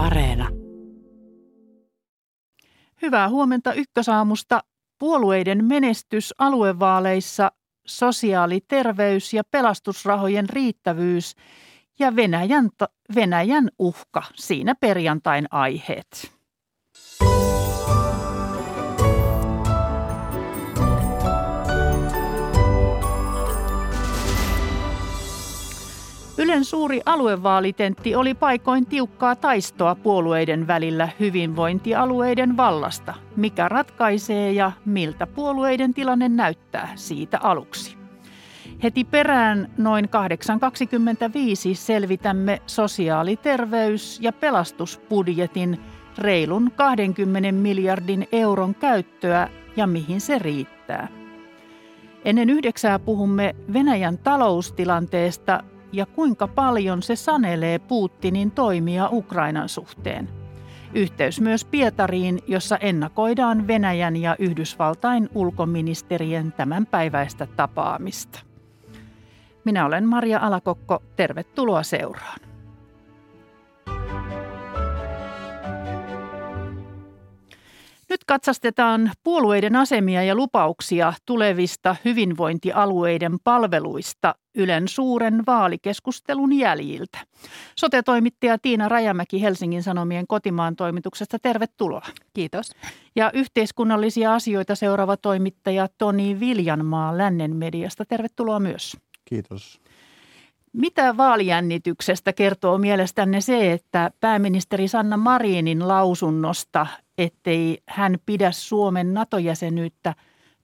Areena. Hyvää huomenta ykkösaamusta. Puolueiden menestys aluevaaleissa, sosiaali-, terveys- ja pelastusrahojen riittävyys ja Venäjän, Venäjän uhka. Siinä perjantain aiheet. Ylen suuri aluevaalitentti oli paikoin tiukkaa taistoa puolueiden välillä hyvinvointialueiden vallasta. Mikä ratkaisee ja miltä puolueiden tilanne näyttää siitä aluksi. Heti perään noin 8.25 selvitämme sosiaali-, terveys- ja pelastusbudjetin reilun 20 miljardin euron käyttöä ja mihin se riittää. Ennen yhdeksää puhumme Venäjän taloustilanteesta ja kuinka paljon se sanelee Putinin toimia Ukrainan suhteen. Yhteys myös Pietariin, jossa ennakoidaan Venäjän ja Yhdysvaltain ulkoministerien tämänpäiväistä tapaamista. Minä olen Maria Alakokko, tervetuloa seuraan. Nyt katsastetaan puolueiden asemia ja lupauksia tulevista hyvinvointialueiden palveluista Ylen suuren vaalikeskustelun jäljiltä. Sote-toimittaja Tiina Rajamäki Helsingin Sanomien kotimaan toimituksesta, tervetuloa. Kiitos. Ja yhteiskunnallisia asioita seuraava toimittaja Toni Viljanmaa Lännen mediasta, tervetuloa myös. Kiitos. Mitä vaalijännityksestä kertoo mielestänne se, että pääministeri Sanna Marinin lausunnosta, ettei hän pidä Suomen NATO-jäsenyyttä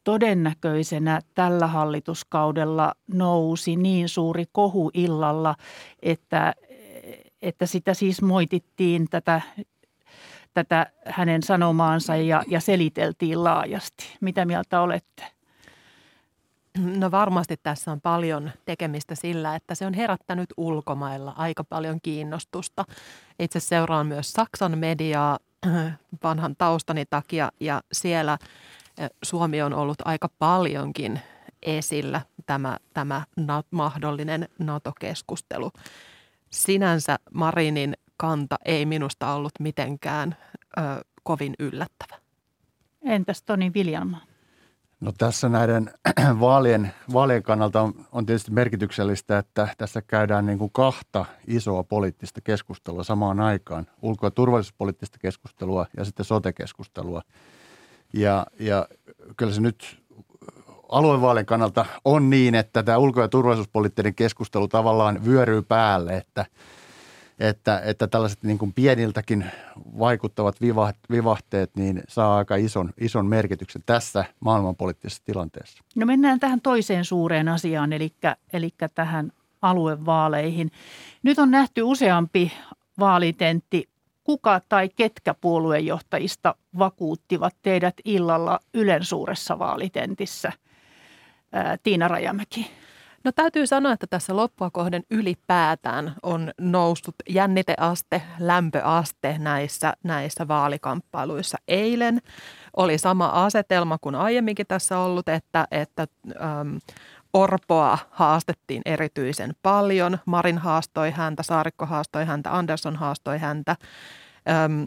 todennäköisenä tällä hallituskaudella nousi niin suuri kohu illalla, että, että sitä siis moitittiin tätä, tätä hänen sanomaansa ja, ja seliteltiin laajasti. Mitä mieltä olette? No varmasti tässä on paljon tekemistä sillä, että se on herättänyt ulkomailla aika paljon kiinnostusta. Itse seuraan myös Saksan mediaa vanhan taustani takia ja siellä Suomi on ollut aika paljonkin esillä tämä, tämä mahdollinen NATO-keskustelu. Sinänsä Marinin kanta ei minusta ollut mitenkään ö, kovin yllättävä. Entäs Toni Viljelma? No tässä näiden vaalien, vaalien kannalta on, on tietysti merkityksellistä, että tässä käydään niin kuin kahta isoa poliittista keskustelua samaan aikaan. Ulko- ja turvallisuuspoliittista keskustelua ja sitten sote-keskustelua. Ja, ja kyllä se nyt aluevaalien kannalta on niin, että tämä ulko- ja turvallisuuspoliittinen keskustelu tavallaan vyöryy päälle, että – että, että tällaiset niin kuin pieniltäkin vaikuttavat vivahteet niin saa aika ison, ison merkityksen tässä maailmanpoliittisessa tilanteessa. No mennään tähän toiseen suureen asiaan, eli, eli tähän aluevaaleihin. Nyt on nähty useampi vaalitentti. Kuka tai ketkä puoluejohtajista vakuuttivat teidät illalla Ylen suuressa vaalitentissä? Ää, Tiina Rajamäki. No täytyy sanoa, että tässä loppua kohden ylipäätään on noussut jänniteaste, lämpöaste näissä, näissä vaalikamppailuissa. Eilen oli sama asetelma kuin aiemminkin tässä ollut, että, että äm, Orpoa haastettiin erityisen paljon. Marin haastoi häntä, Saarikko haastoi häntä, Andersson haastoi häntä. Öm,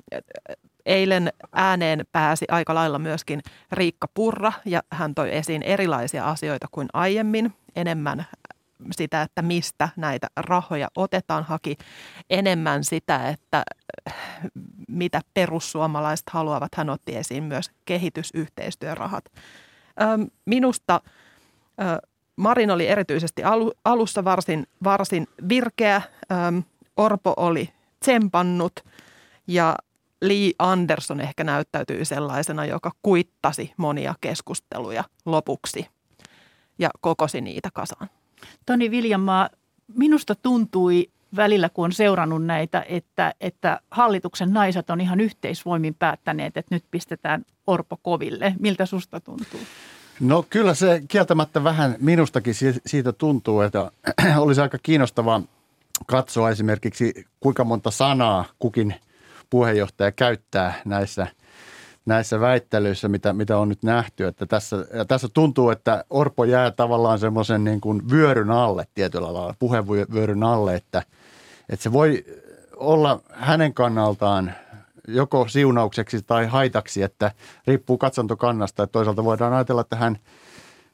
eilen ääneen pääsi aika lailla myöskin Riikka Purra ja hän toi esiin erilaisia asioita kuin aiemmin enemmän sitä, että mistä näitä rahoja otetaan, haki enemmän sitä, että mitä perussuomalaiset haluavat. Hän otti esiin myös kehitysyhteistyörahat. Minusta Marin oli erityisesti alussa varsin, varsin virkeä. Orpo oli tsempannut ja Lee Anderson ehkä näyttäytyy sellaisena, joka kuittasi monia keskusteluja lopuksi – ja kokosi niitä kasaan. Toni Viljamaa, minusta tuntui välillä, kun on seurannut näitä, että, että hallituksen naiset on ihan yhteisvoimin päättäneet, että nyt pistetään Orpo koville. Miltä susta tuntuu? No kyllä se kieltämättä vähän minustakin siitä tuntuu, että olisi aika kiinnostavaa katsoa esimerkiksi kuinka monta sanaa kukin puheenjohtaja käyttää näissä – näissä väittelyissä, mitä, mitä on nyt nähty. Että tässä, ja tässä tuntuu, että Orpo jää tavallaan semmoisen niin kuin vyöryn alle tietyllä lailla, puheenvyöryn alle, että, että se voi olla hänen kannaltaan joko siunaukseksi tai haitaksi, että riippuu katsantokannasta. Että toisaalta voidaan ajatella, että hän,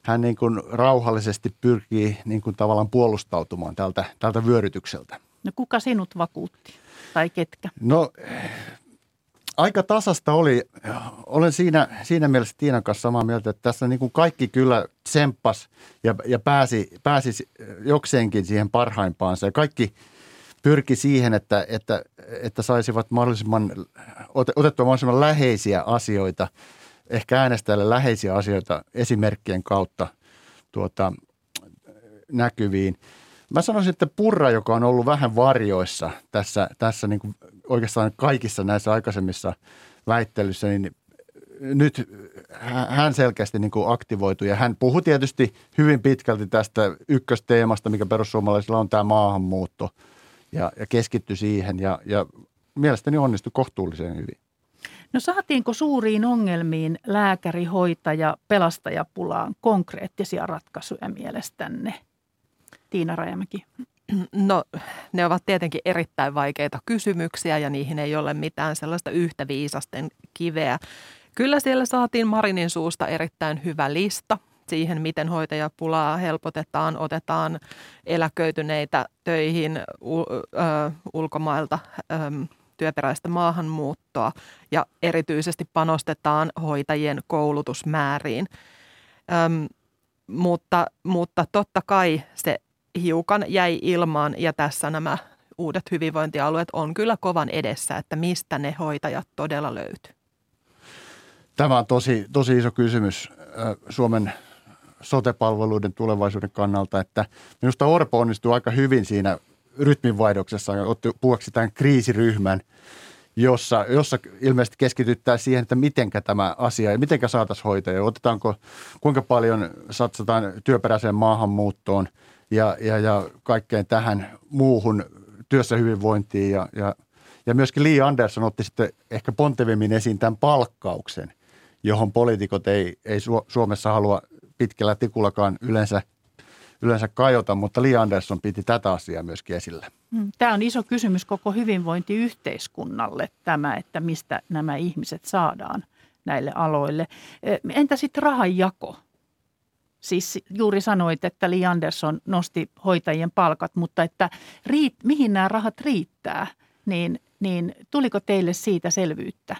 hän niin kuin rauhallisesti pyrkii niin kuin tavallaan puolustautumaan tältä, tältä vyörytykseltä. No kuka sinut vakuutti tai ketkä? No aika tasasta oli. Olen siinä, siinä mielessä Tiinan kanssa samaa mieltä, että tässä niin kuin kaikki kyllä tsemppas ja, ja pääsi, pääsi jokseenkin siihen parhaimpaansa. Ja kaikki pyrki siihen, että, että, että saisivat mahdollisimman, otettua mahdollisimman läheisiä asioita, ehkä äänestäjälle läheisiä asioita esimerkkien kautta tuota, näkyviin. Mä sanoisin, että Purra, joka on ollut vähän varjoissa tässä, tässä niin kuin oikeastaan kaikissa näissä aikaisemmissa väittelyissä, niin nyt hän selkeästi niin kuin aktivoitui ja hän puhui tietysti hyvin pitkälti tästä ykkösteemasta, mikä perussuomalaisilla on tämä maahanmuutto ja, ja keskittyi siihen ja, ja mielestäni onnistui kohtuullisen hyvin. No saatiinko suuriin ongelmiin lääkäri, hoitaja, pelastajapulaan konkreettisia ratkaisuja mielestänne? Tiina Rajamäki. No ne ovat tietenkin erittäin vaikeita kysymyksiä ja niihin ei ole mitään sellaista yhtä viisasten kiveä. Kyllä siellä saatiin Marinin suusta erittäin hyvä lista siihen, miten hoitajapulaa helpotetaan, otetaan eläköityneitä töihin ulkomailta työperäistä maahanmuuttoa ja erityisesti panostetaan hoitajien koulutusmääriin. Öm, mutta, mutta totta kai se hiukan jäi ilmaan ja tässä nämä uudet hyvinvointialueet on kyllä kovan edessä, että mistä ne hoitajat todella löytyy. Tämä on tosi, tosi iso kysymys Suomen sotepalveluiden tulevaisuuden kannalta, että minusta Orpo onnistui aika hyvin siinä rytminvaihdoksessa otti puhuaksi tämän kriisiryhmän, jossa, jossa ilmeisesti keskityttää siihen, että mitenkä tämä asia ja mitenkä saataisiin hoitajia. Otetaanko, kuinka paljon satsataan työperäiseen maahanmuuttoon – ja, ja, ja kaikkeen tähän muuhun työssä hyvinvointiin. Ja, ja, ja myöskin Lee Anderson otti sitten ehkä pontevimmin esiin tämän palkkauksen, johon poliitikot ei, ei Suomessa halua pitkällä tikullakaan yleensä yleensä kajota, mutta Lee Anderson piti tätä asiaa myöskin esille. Hmm, tämä on iso kysymys koko hyvinvointiyhteiskunnalle tämä, että mistä nämä ihmiset saadaan näille aloille. Entä sitten rahanjako? Siis juuri sanoit, että Li Andersson nosti hoitajien palkat, mutta että riit, mihin nämä rahat riittää, niin, niin tuliko teille siitä selvyyttä?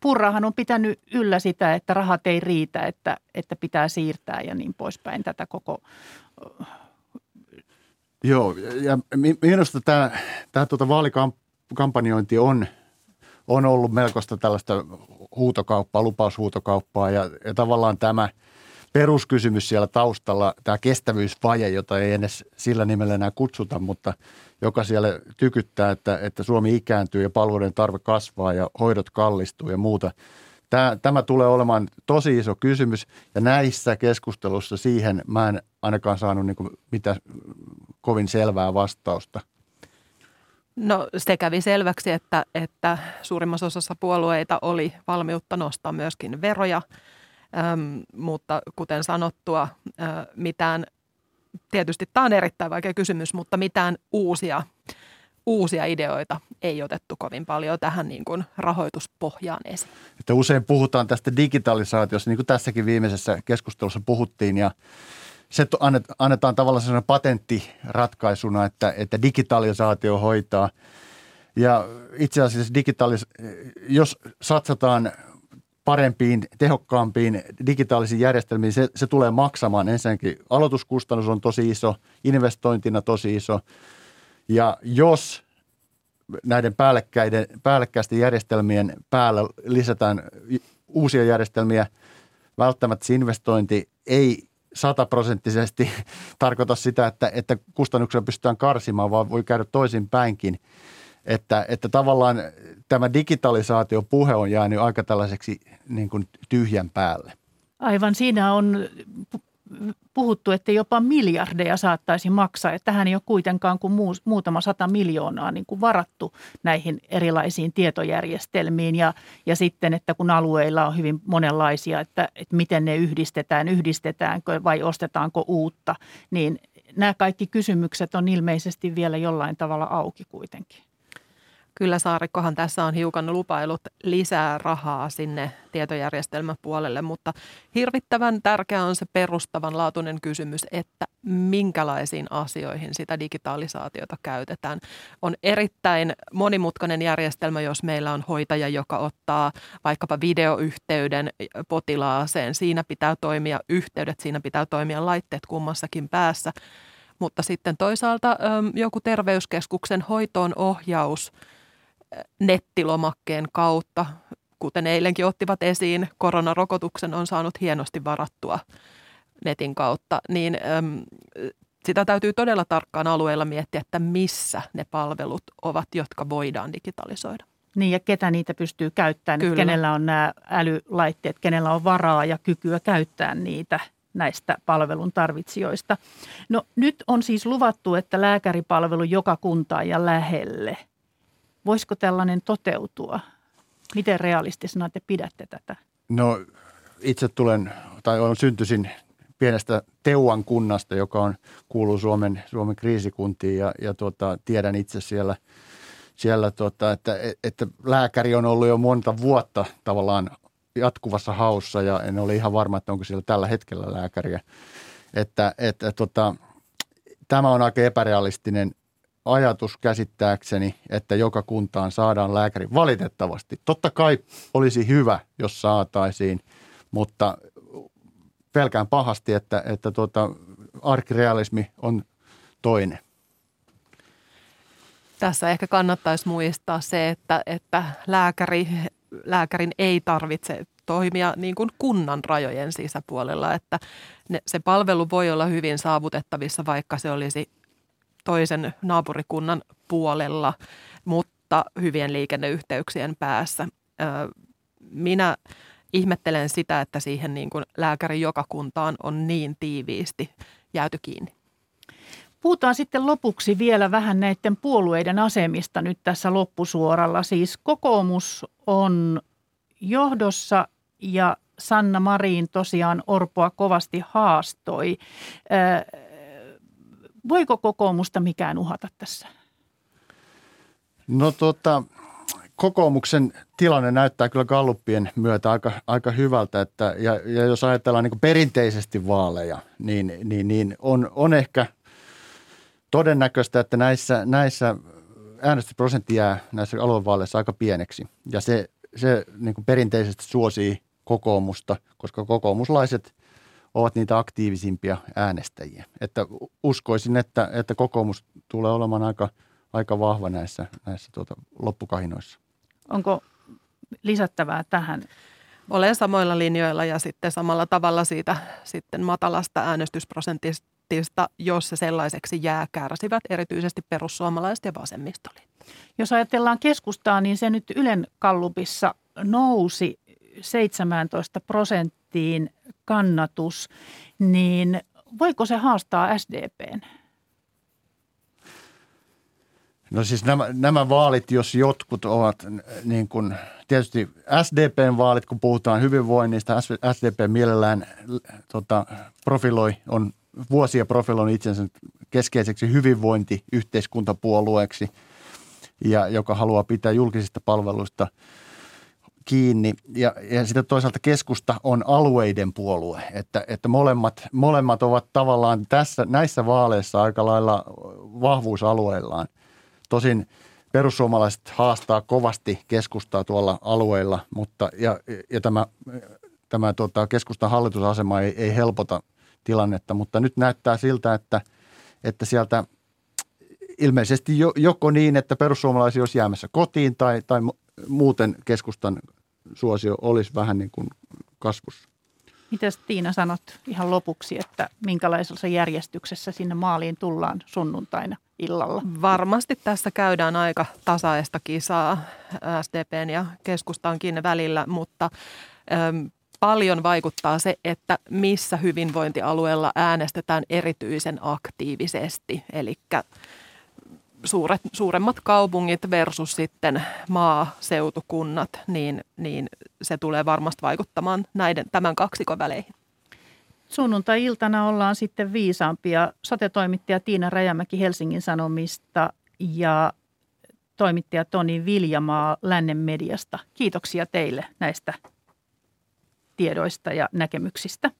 Purrahan on pitänyt yllä sitä, että rahat ei riitä, että, että pitää siirtää ja niin poispäin tätä koko... Joo, ja minusta tämä, tämä tuota vaalikampanjointi on, on ollut melkoista tällaista huutokauppaa, lupaushuutokauppaa ja, ja tavallaan tämä – peruskysymys siellä taustalla, tämä kestävyysvaje, jota ei edes sillä nimellä enää kutsuta, mutta joka siellä tykyttää, että, että Suomi ikääntyy ja palveluiden tarve kasvaa ja hoidot kallistuu ja muuta. Tämä, tämä tulee olemaan tosi iso kysymys ja näissä keskustelussa siihen mä en ainakaan saanut niin mitä kovin selvää vastausta. No se kävi selväksi, että, että suurimmassa osassa puolueita oli valmiutta nostaa myöskin veroja – Öm, mutta kuten sanottua, ö, mitään, tietysti tämä on erittäin vaikea kysymys, mutta mitään uusia, uusia ideoita ei otettu kovin paljon tähän niin kuin rahoituspohjaan esiin. Että usein puhutaan tästä digitalisaatiosta, niin kuin tässäkin viimeisessä keskustelussa puhuttiin ja se annetaan tavallaan sellainen patenttiratkaisuna, että, että digitalisaatio hoitaa. Ja itse asiassa digitalis- jos satsataan parempiin, tehokkaampiin digitaalisiin järjestelmiin, se, se tulee maksamaan. Ensinnäkin aloituskustannus on tosi iso, investointina tosi iso. Ja jos näiden päällekkäiden, päällekkäisten järjestelmien päällä lisätään uusia järjestelmiä, välttämättä se investointi ei sataprosenttisesti tarkoita sitä, että, että kustannuksia pystytään karsimaan, vaan voi käydä toisinpäinkin. Että, että tavallaan tämä digitalisaatiopuhe on jäänyt aika tällaiseksi niin kuin tyhjän päälle. Aivan, siinä on puhuttu, että jopa miljardeja saattaisi maksaa. Että tähän ei ole kuitenkaan kuin muutama sata miljoonaa niin kuin varattu näihin erilaisiin tietojärjestelmiin. Ja, ja sitten, että kun alueilla on hyvin monenlaisia, että, että miten ne yhdistetään, yhdistetäänkö vai ostetaanko uutta, niin nämä kaikki kysymykset on ilmeisesti vielä jollain tavalla auki kuitenkin. Kyllä Saarikkohan tässä on hiukan lupailut lisää rahaa sinne tietojärjestelmäpuolelle, mutta hirvittävän tärkeä on se perustavanlaatuinen kysymys, että minkälaisiin asioihin sitä digitalisaatiota käytetään. On erittäin monimutkainen järjestelmä, jos meillä on hoitaja, joka ottaa vaikkapa videoyhteyden potilaaseen. Siinä pitää toimia yhteydet, siinä pitää toimia laitteet kummassakin päässä. Mutta sitten toisaalta joku terveyskeskuksen hoitoon ohjaus – nettilomakkeen kautta, kuten eilenkin ottivat esiin, koronarokotuksen on saanut hienosti varattua netin kautta, niin äm, sitä täytyy todella tarkkaan alueella miettiä, että missä ne palvelut ovat, jotka voidaan digitalisoida. Niin ja ketä niitä pystyy käyttämään, Kyllä. kenellä on nämä älylaitteet, kenellä on varaa ja kykyä käyttää niitä näistä palvelun tarvitsijoista. No nyt on siis luvattu, että lääkäripalvelu joka kuntaan ja lähelle – Voisiko tällainen toteutua? Miten realistisena te pidätte tätä? No itse tulen, tai olen syntyisin pienestä Teuan kunnasta, joka on, kuuluu Suomen, Suomen kriisikuntiin ja, ja tuota, tiedän itse siellä, siellä tuota, että, että lääkäri on ollut jo monta vuotta tavallaan jatkuvassa haussa ja en ole ihan varma, että onko siellä tällä hetkellä lääkäriä. Että, että tota, tämä on aika epärealistinen ajatus käsittääkseni, että joka kuntaan saadaan lääkäri. Valitettavasti. Totta kai olisi hyvä, jos saataisiin, mutta pelkään pahasti, että, että tuota, arkirealismi on toinen. Tässä ehkä kannattaisi muistaa se, että, että lääkäri, lääkärin ei tarvitse toimia niin kuin kunnan rajojen sisäpuolella, että ne, se palvelu voi olla hyvin saavutettavissa, vaikka se olisi toisen naapurikunnan puolella, mutta hyvien liikenneyhteyksien päässä. Minä ihmettelen sitä, että siihen niin kuin lääkäri joka kuntaan on niin tiiviisti jääty kiinni. Puhutaan sitten lopuksi vielä vähän näiden puolueiden asemista nyt tässä loppusuoralla. Siis kokoomus on johdossa ja Sanna Marin tosiaan Orpoa kovasti haastoi. Voiko kokoomusta mikään uhata tässä? No tota, kokoomuksen tilanne näyttää kyllä galluppien myötä aika, aika hyvältä, että, ja, ja jos ajatellaan niin perinteisesti vaaleja, niin, niin, niin on, on ehkä todennäköistä, että näissä, näissä äänestysprosentti jää näissä aluevaaleissa aika pieneksi. Ja se, se niin perinteisesti suosii kokoomusta, koska kokoomuslaiset ovat niitä aktiivisimpia äänestäjiä. Että uskoisin, että, että kokoomus tulee olemaan aika, aika vahva näissä, näissä tuota, loppukahinoissa. Onko lisättävää tähän? Olen samoilla linjoilla ja sitten samalla tavalla siitä sitten matalasta äänestysprosentista, jos se sellaiseksi jää, kärsivät erityisesti perussuomalaiset ja vasemmistoliitto. Jos ajatellaan keskustaa, niin se nyt Ylen kallupissa nousi 17 prosenttiin kannatus, niin voiko se haastaa SDPn? No siis nämä, nämä vaalit, jos jotkut ovat niin kuin, tietysti SDPn vaalit, kun puhutaan hyvinvoinnista, SDP mielellään tota, profiloi, on vuosia profiloinut itsensä keskeiseksi hyvinvointiyhteiskuntapuolueeksi, ja joka haluaa pitää julkisista palveluista – kiinni. Ja, ja sitten toisaalta keskusta on alueiden puolue, että, että molemmat, molemmat ovat tavallaan tässä, näissä vaaleissa aika lailla vahvuusalueillaan. Tosin perussuomalaiset haastaa kovasti keskustaa tuolla alueilla, mutta ja, ja tämä, tämä tota, keskustan hallitusasema ei, ei helpota tilannetta, mutta nyt näyttää siltä, että, että sieltä ilmeisesti joko niin, että perussuomalaisia olisi jäämässä kotiin tai, tai muuten keskustan suosio olisi vähän niin kuin kasvussa. Mitäs Tiina sanot ihan lopuksi, että minkälaisessa järjestyksessä sinne maaliin tullaan sunnuntaina illalla? Varmasti tässä käydään aika tasaista kisaa SDPn ja keskustankin välillä, mutta äm, paljon vaikuttaa se, että missä hyvinvointialueella äänestetään erityisen aktiivisesti. Eli suuret, suuremmat kaupungit versus sitten maaseutukunnat, niin, niin se tulee varmasti vaikuttamaan näiden, tämän kaksikon väleihin. Sunnuntai-iltana ollaan sitten viisaampia. Sote-toimittaja Tiina Rajamäki Helsingin Sanomista ja toimittaja Toni Viljamaa Lännen mediasta. Kiitoksia teille näistä tiedoista ja näkemyksistä.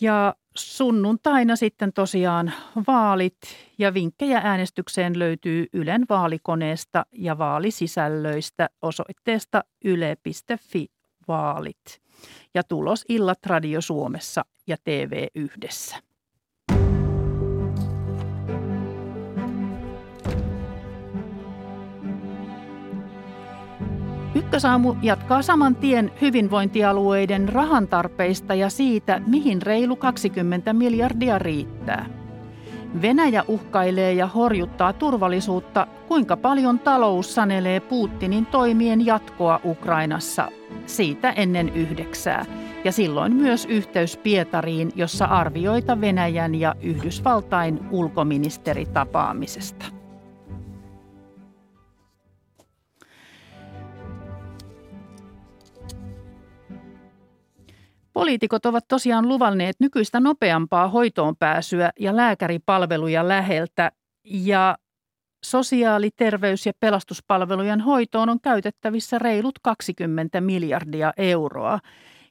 Ja sunnuntaina sitten tosiaan vaalit ja vinkkejä äänestykseen löytyy Ylen vaalikoneesta ja vaalisisällöistä osoitteesta yle.fi vaalit. Ja tulos Illat Radio Suomessa ja TV Yhdessä. Ykkösaamu jatkaa saman tien hyvinvointialueiden rahantarpeista ja siitä, mihin reilu 20 miljardia riittää. Venäjä uhkailee ja horjuttaa turvallisuutta, kuinka paljon talous sanelee Putinin toimien jatkoa Ukrainassa. Siitä ennen yhdeksää. Ja silloin myös yhteys Pietariin, jossa arvioita Venäjän ja Yhdysvaltain ulkoministeritapaamisesta. Poliitikot ovat tosiaan luvanneet nykyistä nopeampaa hoitoon pääsyä ja lääkäripalveluja läheltä ja sosiaali-, terveys- ja pelastuspalvelujen hoitoon on käytettävissä reilut 20 miljardia euroa,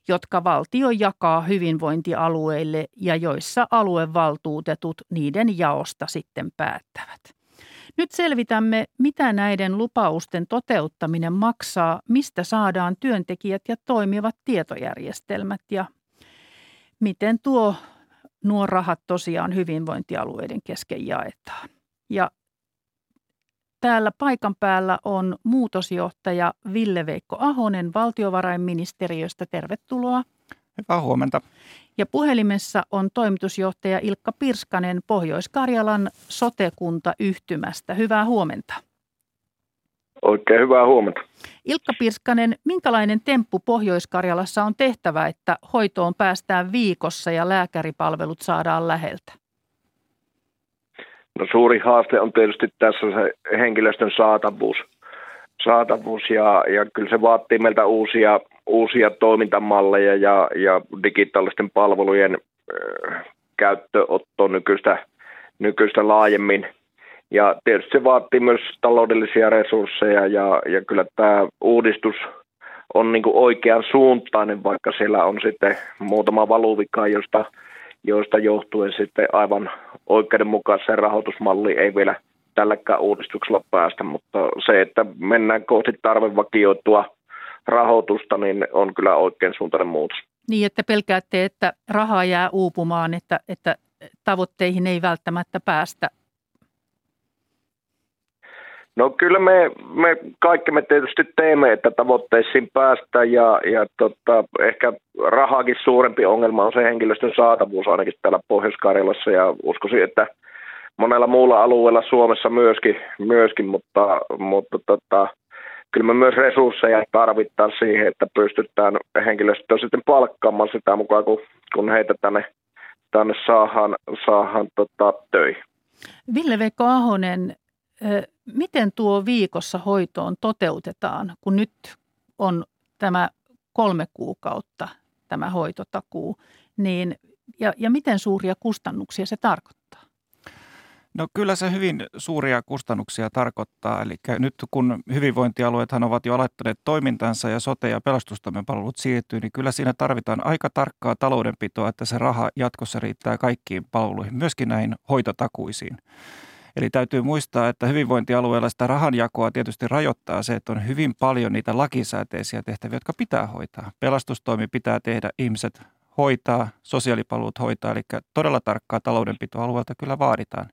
jotka valtio jakaa hyvinvointialueille ja joissa aluevaltuutetut niiden jaosta sitten päättävät. Nyt selvitämme, mitä näiden lupausten toteuttaminen maksaa, mistä saadaan työntekijät ja toimivat tietojärjestelmät ja miten tuo, nuo rahat tosiaan hyvinvointialueiden kesken jaetaan. Ja täällä paikan päällä on muutosjohtaja Ville-Veikko Ahonen valtiovarainministeriöstä. Tervetuloa. Hyvää huomenta. Ja puhelimessa on toimitusjohtaja Ilkka Pirskanen Pohjois-Karjalan sotekunta yhtymästä. Hyvää huomenta. Oikein hyvää huomenta. Ilkka Pirskanen, minkälainen temppu Pohjois-Karjalassa on tehtävä, että hoitoon päästään viikossa ja lääkäripalvelut saadaan läheltä? No suuri haaste on tietysti tässä se henkilöstön saatavuus. saatavuus ja, ja kyllä se vaatii meiltä uusia uusia toimintamalleja ja, ja digitaalisten palvelujen äh, käyttöotto nykyistä, nykyistä laajemmin. Ja tietysti se vaatii myös taloudellisia resursseja ja, ja kyllä tämä uudistus on niin kuin oikean suuntainen, vaikka siellä on sitten muutama valuvika, josta, joista johtuen sitten aivan oikeudenmukaisen rahoitusmalli ei vielä tälläkään uudistuksella päästä, mutta se, että mennään kohti tarvevakioitua rahoitusta, niin on kyllä oikein suuntainen muutos. Niin, että pelkäätte, että rahaa jää uupumaan, että, että tavoitteihin ei välttämättä päästä? No kyllä me, me kaikki me tietysti teemme, että tavoitteisiin päästään ja, ja tota, ehkä rahaakin suurempi ongelma on se henkilöstön saatavuus ainakin täällä Pohjois-Karjalassa ja uskoisin, että monella muulla alueella Suomessa myöskin, myöskin mutta, mutta tota, kyllä me myös resursseja tarvittaa siihen, että pystytään henkilöstöä sitten palkkaamaan sitä mukaan, kun, kun heitä tänne, tänne saadaan, saadaan tota, töihin. Ville-Veikko Ahonen, miten tuo viikossa hoitoon toteutetaan, kun nyt on tämä kolme kuukautta tämä hoitotakuu, niin, ja, ja miten suuria kustannuksia se tarkoittaa? No kyllä se hyvin suuria kustannuksia tarkoittaa. Eli nyt kun hyvinvointialueethan ovat jo aloittaneet toimintansa ja sote- ja pelastustoimen palvelut siirtyy, niin kyllä siinä tarvitaan aika tarkkaa taloudenpitoa, että se raha jatkossa riittää kaikkiin palveluihin, myöskin näihin hoitotakuisiin. Eli täytyy muistaa, että hyvinvointialueella sitä rahanjakoa tietysti rajoittaa se, että on hyvin paljon niitä lakisääteisiä tehtäviä, jotka pitää hoitaa. Pelastustoimi pitää tehdä, ihmiset hoitaa, sosiaalipalvelut hoitaa, eli todella tarkkaa taloudenpitoalueelta kyllä vaaditaan.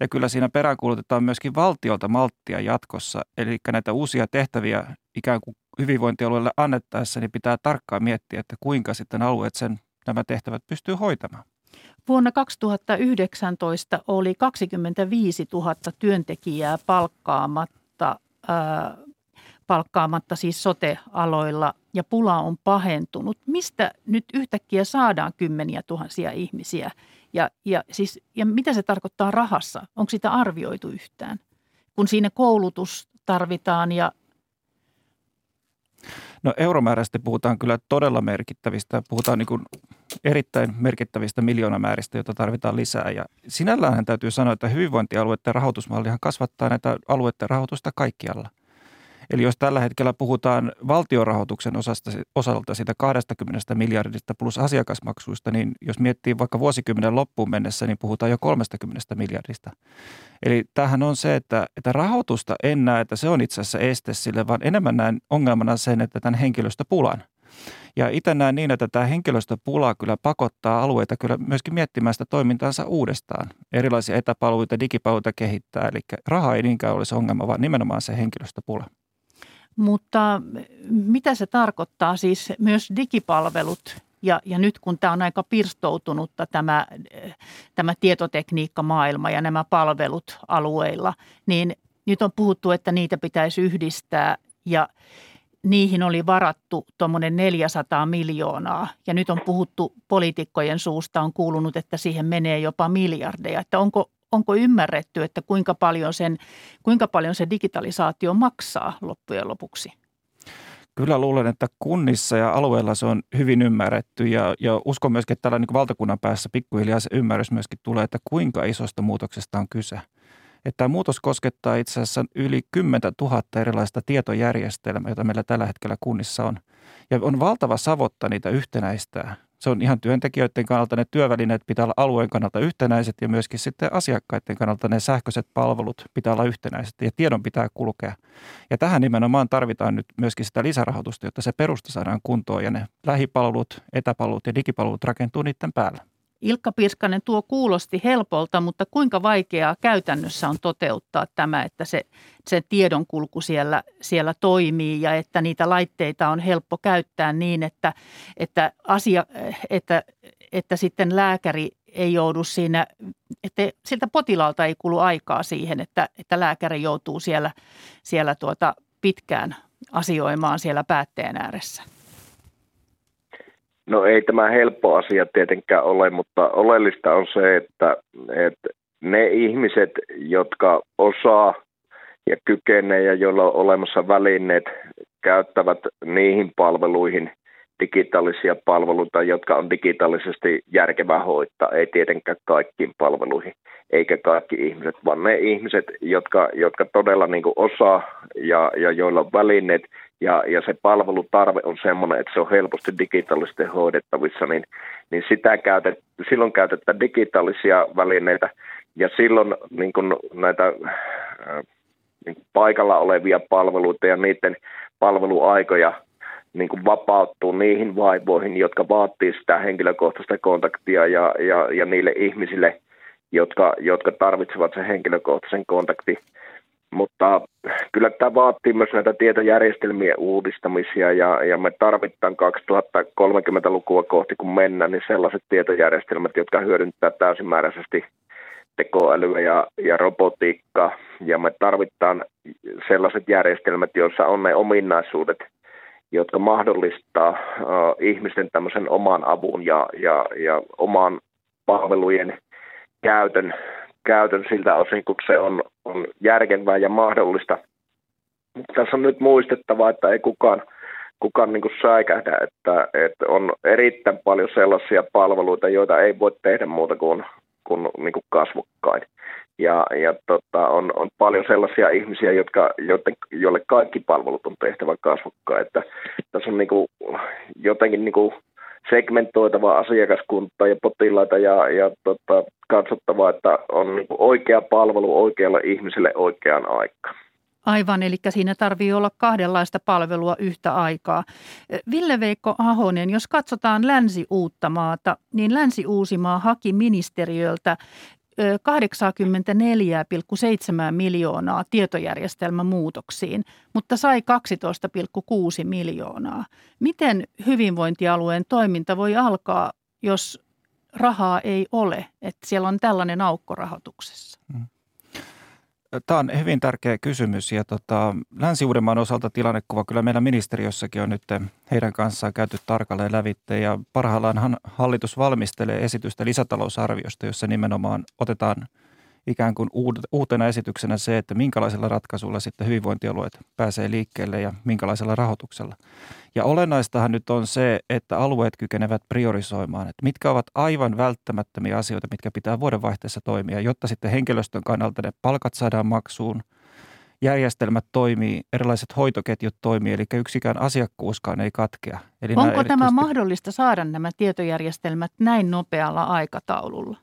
Ja kyllä siinä peräänkuulutetaan myöskin valtiolta malttia jatkossa, eli näitä uusia tehtäviä ikään kuin hyvinvointialueelle annettaessa, niin pitää tarkkaan miettiä, että kuinka sitten alueet sen nämä tehtävät pystyy hoitamaan. Vuonna 2019 oli 25 000 työntekijää palkkaamatta palkkaamatta siis sote-aloilla ja pula on pahentunut. Mistä nyt yhtäkkiä saadaan kymmeniä tuhansia ihmisiä ja, ja, siis, ja mitä se tarkoittaa rahassa? Onko sitä arvioitu yhtään? Kun siinä koulutus tarvitaan ja No euromääräisesti puhutaan kyllä todella merkittävistä, puhutaan niin erittäin merkittävistä miljoonamääristä, joita tarvitaan lisää. Ja sinällään täytyy sanoa, että hyvinvointialueiden rahoitusmallihan kasvattaa näitä alueiden rahoitusta kaikkialla – Eli jos tällä hetkellä puhutaan valtiorahoituksen osasta, osalta sitä 20 miljardista plus asiakasmaksuista, niin jos miettii vaikka vuosikymmenen loppuun mennessä, niin puhutaan jo 30 miljardista. Eli tämähän on se, että, että rahoitusta en näe, että se on itse asiassa este sille, vaan enemmän näen ongelmana sen, että tämän henkilöstöpulan. Ja itse näen niin, että tämä henkilöstöpula kyllä pakottaa alueita kyllä myöskin miettimään sitä toimintaansa uudestaan. Erilaisia etäpalveluita, digipalveluita kehittää, eli raha ei niinkään olisi ongelma, vaan nimenomaan se henkilöstöpula. Mutta mitä se tarkoittaa siis myös digipalvelut ja, ja nyt kun tämä on aika pirstoutunutta tämä, tämä tietotekniikkamaailma ja nämä palvelut alueilla, niin nyt on puhuttu, että niitä pitäisi yhdistää ja niihin oli varattu tuommoinen 400 miljoonaa ja nyt on puhuttu poliitikkojen suusta, on kuulunut, että siihen menee jopa miljardeja. Että onko, onko ymmärretty, että kuinka paljon, sen, kuinka paljon se digitalisaatio maksaa loppujen lopuksi? Kyllä luulen, että kunnissa ja alueilla se on hyvin ymmärretty ja, ja uskon myöskin, että tällä niin valtakunnan päässä pikkuhiljaa se ymmärrys myöskin tulee, että kuinka isosta muutoksesta on kyse. Että tämä muutos koskettaa itse asiassa yli 10 000 erilaista tietojärjestelmää, joita meillä tällä hetkellä kunnissa on. Ja on valtava savotta niitä yhtenäistää se on ihan työntekijöiden kannalta, ne työvälineet pitää olla alueen kannalta yhtenäiset ja myöskin sitten asiakkaiden kannalta ne sähköiset palvelut pitää olla yhtenäiset ja tiedon pitää kulkea. Ja tähän nimenomaan tarvitaan nyt myöskin sitä lisärahoitusta, jotta se perusta saadaan kuntoon ja ne lähipalvelut, etäpalvelut ja digipalvelut rakentuu niiden päällä. Ilkka Pirskanen, tuo kuulosti helpolta, mutta kuinka vaikeaa käytännössä on toteuttaa tämä, että se, se tiedonkulku siellä, siellä toimii ja että niitä laitteita on helppo käyttää niin, että, että, asia, että, että sitten lääkäri ei joudu siinä, että siltä potilaalta ei kulu aikaa siihen, että, että lääkäri joutuu siellä, siellä tuota pitkään asioimaan siellä päätteen ääressä. No ei tämä helppo asia tietenkään ole, mutta oleellista on se, että, että ne ihmiset, jotka osaa ja kykenee ja joilla on olemassa välineet, käyttävät niihin palveluihin digitaalisia palveluita, jotka on digitaalisesti järkevää hoitaa. Ei tietenkään kaikkiin palveluihin, eikä kaikki ihmiset, vaan ne ihmiset, jotka, jotka todella niin osaa ja, ja joilla on välineet ja, ja se palvelutarve on sellainen, että se on helposti digitaalisesti hoidettavissa, niin, niin sitä käytet, silloin käytetään digitaalisia välineitä. Ja silloin niin kuin näitä äh, niin kuin paikalla olevia palveluita ja niiden palveluaikoja niin kuin vapauttuu niihin vaivoihin, jotka vaatii sitä henkilökohtaista kontaktia ja, ja, ja niille ihmisille, jotka, jotka tarvitsevat sen henkilökohtaisen kontaktin mutta kyllä tämä vaatii myös näitä tietojärjestelmien uudistamisia ja, ja me tarvitaan 2030-lukua kohti kun mennään, niin sellaiset tietojärjestelmät, jotka hyödyntää täysimääräisesti tekoälyä ja, ja robotiikkaa. Ja me tarvitaan sellaiset järjestelmät, joissa on ne ominaisuudet, jotka mahdollistaa uh, ihmisten tämmöisen oman avun ja, ja, ja oman palvelujen käytön käytön siltä osin, kun se on, on järkevää ja mahdollista. Mutta tässä on nyt muistettava, että ei kukaan, kukaan niin kuin säikähdä, että, että on erittäin paljon sellaisia palveluita, joita ei voi tehdä muuta kuin, kuin, niin kuin kasvokkain. Ja, ja tota, on, on paljon sellaisia ihmisiä, jotka, joiden, joille kaikki palvelut on tehtävä kasvokkain. Että tässä on niin kuin, jotenkin niin kuin segmentoitava asiakaskuntaa ja potilaita ja, ja tota, katsottava, että on niin oikea palvelu oikealle ihmiselle oikeaan aikaan. Aivan, eli siinä tarvii olla kahdenlaista palvelua yhtä aikaa. Ville-Veikko Ahonen, jos katsotaan Länsi-Uuttamaata, niin Länsi-Uusimaa haki ministeriöltä 84,7 miljoonaa tietojärjestelmämuutoksiin, mutta sai 12,6 miljoonaa. Miten hyvinvointialueen toiminta voi alkaa, jos rahaa ei ole, että siellä on tällainen aukko rahoituksessa? Mm. Tämä on hyvin tärkeä kysymys ja tota, Länsi-Uudenmaan osalta tilannekuva kyllä meillä ministeriössäkin on nyt heidän kanssaan käyty tarkalleen lävitte ja parhaillaan hallitus valmistelee esitystä lisätalousarviosta, jossa nimenomaan otetaan ikään kuin uutena esityksenä se, että minkälaisella ratkaisulla sitten hyvinvointialueet pääsee liikkeelle ja minkälaisella rahoituksella. Ja olennaistahan nyt on se, että alueet kykenevät priorisoimaan, että mitkä ovat aivan välttämättömiä asioita, mitkä pitää vuodenvaihteessa toimia, jotta sitten henkilöstön kannalta ne palkat saadaan maksuun, järjestelmät toimii, erilaiset hoitoketjut toimii, eli yksikään asiakkuuskaan ei katkea. Eli Onko erityisesti... tämä mahdollista saada nämä tietojärjestelmät näin nopealla aikataululla?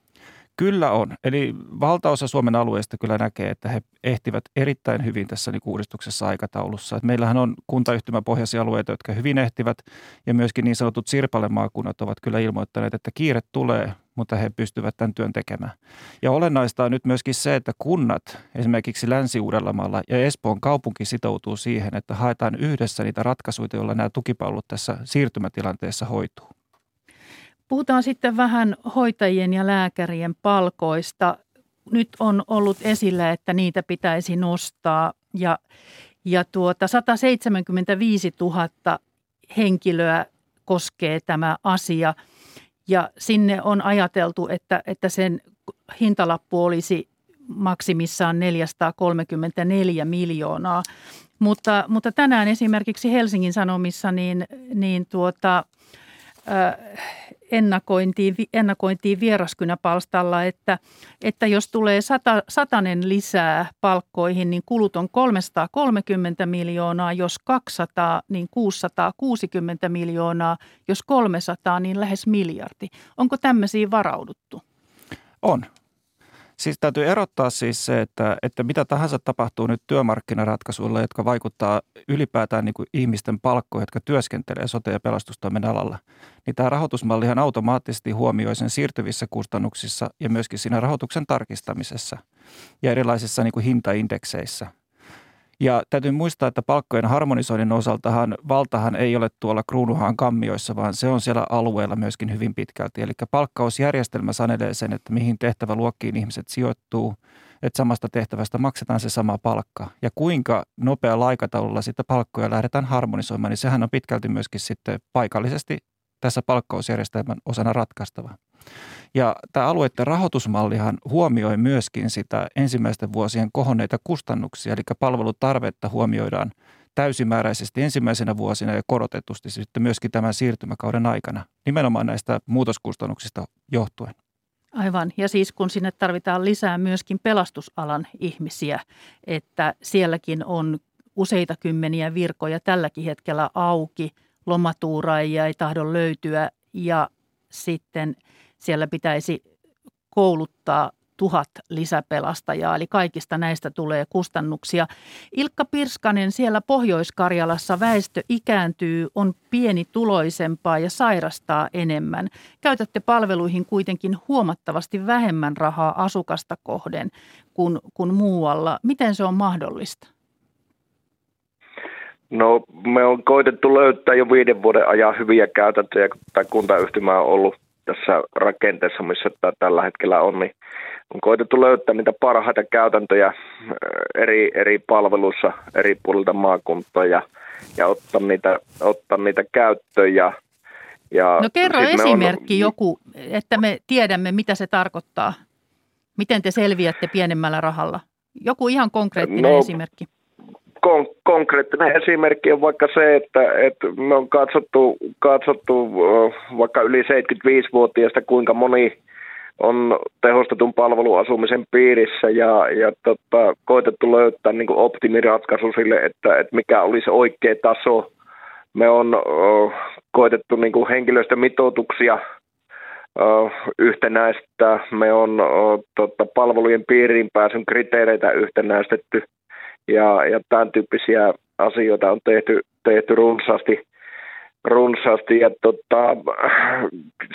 Kyllä on. Eli valtaosa Suomen alueista kyllä näkee, että he ehtivät erittäin hyvin tässä niin uudistuksessa aikataulussa. Et meillähän on kuntayhtymäpohjaisia alueita, jotka hyvin ehtivät, ja myöskin niin sanotut sirpalemaakunnat ovat kyllä ilmoittaneet, että kiire tulee, mutta he pystyvät tämän työn tekemään. Ja olennaista on nyt myöskin se, että kunnat, esimerkiksi Länsi-Uudellamaalla ja Espoon kaupunki sitoutuu siihen, että haetaan yhdessä niitä ratkaisuja, joilla nämä tukipalvelut tässä siirtymätilanteessa hoituu. Puhutaan sitten vähän hoitajien ja lääkärien palkoista. Nyt on ollut esillä, että niitä pitäisi nostaa ja, ja tuota 175 000 henkilöä koskee tämä asia. Ja sinne on ajateltu, että, että sen hintalappu olisi maksimissaan 434 miljoonaa. Mutta, mutta tänään esimerkiksi Helsingin Sanomissa niin, niin tuota, ennakointiin, ennakointiin vieraskynäpalstalla, että, että jos tulee sata, satanen lisää palkkoihin, niin kulut on 330 miljoonaa, jos 200, niin 660 miljoonaa, jos 300, niin lähes miljardi. Onko tämmöisiin varauduttu? On. Siis täytyy erottaa siis se, että, että mitä tahansa tapahtuu nyt työmarkkinaratkaisuilla, jotka vaikuttaa ylipäätään niin kuin ihmisten palkkoihin, jotka työskentelee sote- ja pelastustoimen alalla. Niin tämä rahoitusmallihan automaattisesti huomioi sen siirtyvissä kustannuksissa ja myöskin siinä rahoituksen tarkistamisessa ja erilaisissa niin kuin hintaindekseissä – ja täytyy muistaa, että palkkojen harmonisoinnin osaltahan valtahan ei ole tuolla kruunuhaan kammioissa, vaan se on siellä alueella myöskin hyvin pitkälti. Eli palkkausjärjestelmä sanelee sen, että mihin tehtäväluokkiin ihmiset sijoittuu, että samasta tehtävästä maksetaan se sama palkka. Ja kuinka nopealla aikataululla sitten palkkoja lähdetään harmonisoimaan, niin sehän on pitkälti myöskin sitten paikallisesti tässä palkkausjärjestelmän osana ratkaistava. Ja tämä alueiden rahoitusmallihan huomioi myöskin sitä ensimmäisten vuosien kohonneita kustannuksia, eli palvelutarvetta huomioidaan täysimääräisesti ensimmäisenä vuosina ja korotetusti sitten myöskin tämän siirtymäkauden aikana, nimenomaan näistä muutoskustannuksista johtuen. Aivan. Ja siis kun sinne tarvitaan lisää myöskin pelastusalan ihmisiä, että sielläkin on useita kymmeniä virkoja tälläkin hetkellä auki, lomatuuraajia ei tahdo löytyä ja sitten – siellä pitäisi kouluttaa tuhat lisäpelastajaa, eli kaikista näistä tulee kustannuksia. Ilkka Pirskanen, siellä Pohjois-Karjalassa väestö ikääntyy, on pieni tuloisempaa ja sairastaa enemmän. Käytätte palveluihin kuitenkin huomattavasti vähemmän rahaa asukasta kohden kuin, kuin muualla. Miten se on mahdollista? No me on koitettu löytää jo viiden vuoden ajan hyviä käytäntöjä, kun tämä kuntayhtymä on ollut tässä rakenteessa, missä tämä tällä hetkellä on, niin on koitettu löytää niitä parhaita käytäntöjä äh, eri, eri palveluissa eri puolilta maakuntaa ja, ja ottaa, niitä, ottaa niitä käyttöön. Ja, ja no kerro esimerkki on, joku, että me tiedämme, mitä se tarkoittaa. Miten te selviätte pienemmällä rahalla? Joku ihan konkreettinen no, esimerkki kon- konkreettinen esimerkki on vaikka se, että, että me on katsottu, katsottu vaikka yli 75-vuotiaista, kuinka moni on tehostetun palveluasumisen piirissä ja, ja tota, koitettu löytää niin optimiratkaisu sille, että, että mikä olisi oikea taso. Me on uh, koitettu niin kuin henkilöstömitoituksia uh, yhtenäistä. Me on uh, tota, palvelujen piiriin pääsyn kriteereitä yhtenäistetty – ja, ja tämän tyyppisiä asioita on tehty, tehty runsaasti, runsaasti. Ja tota,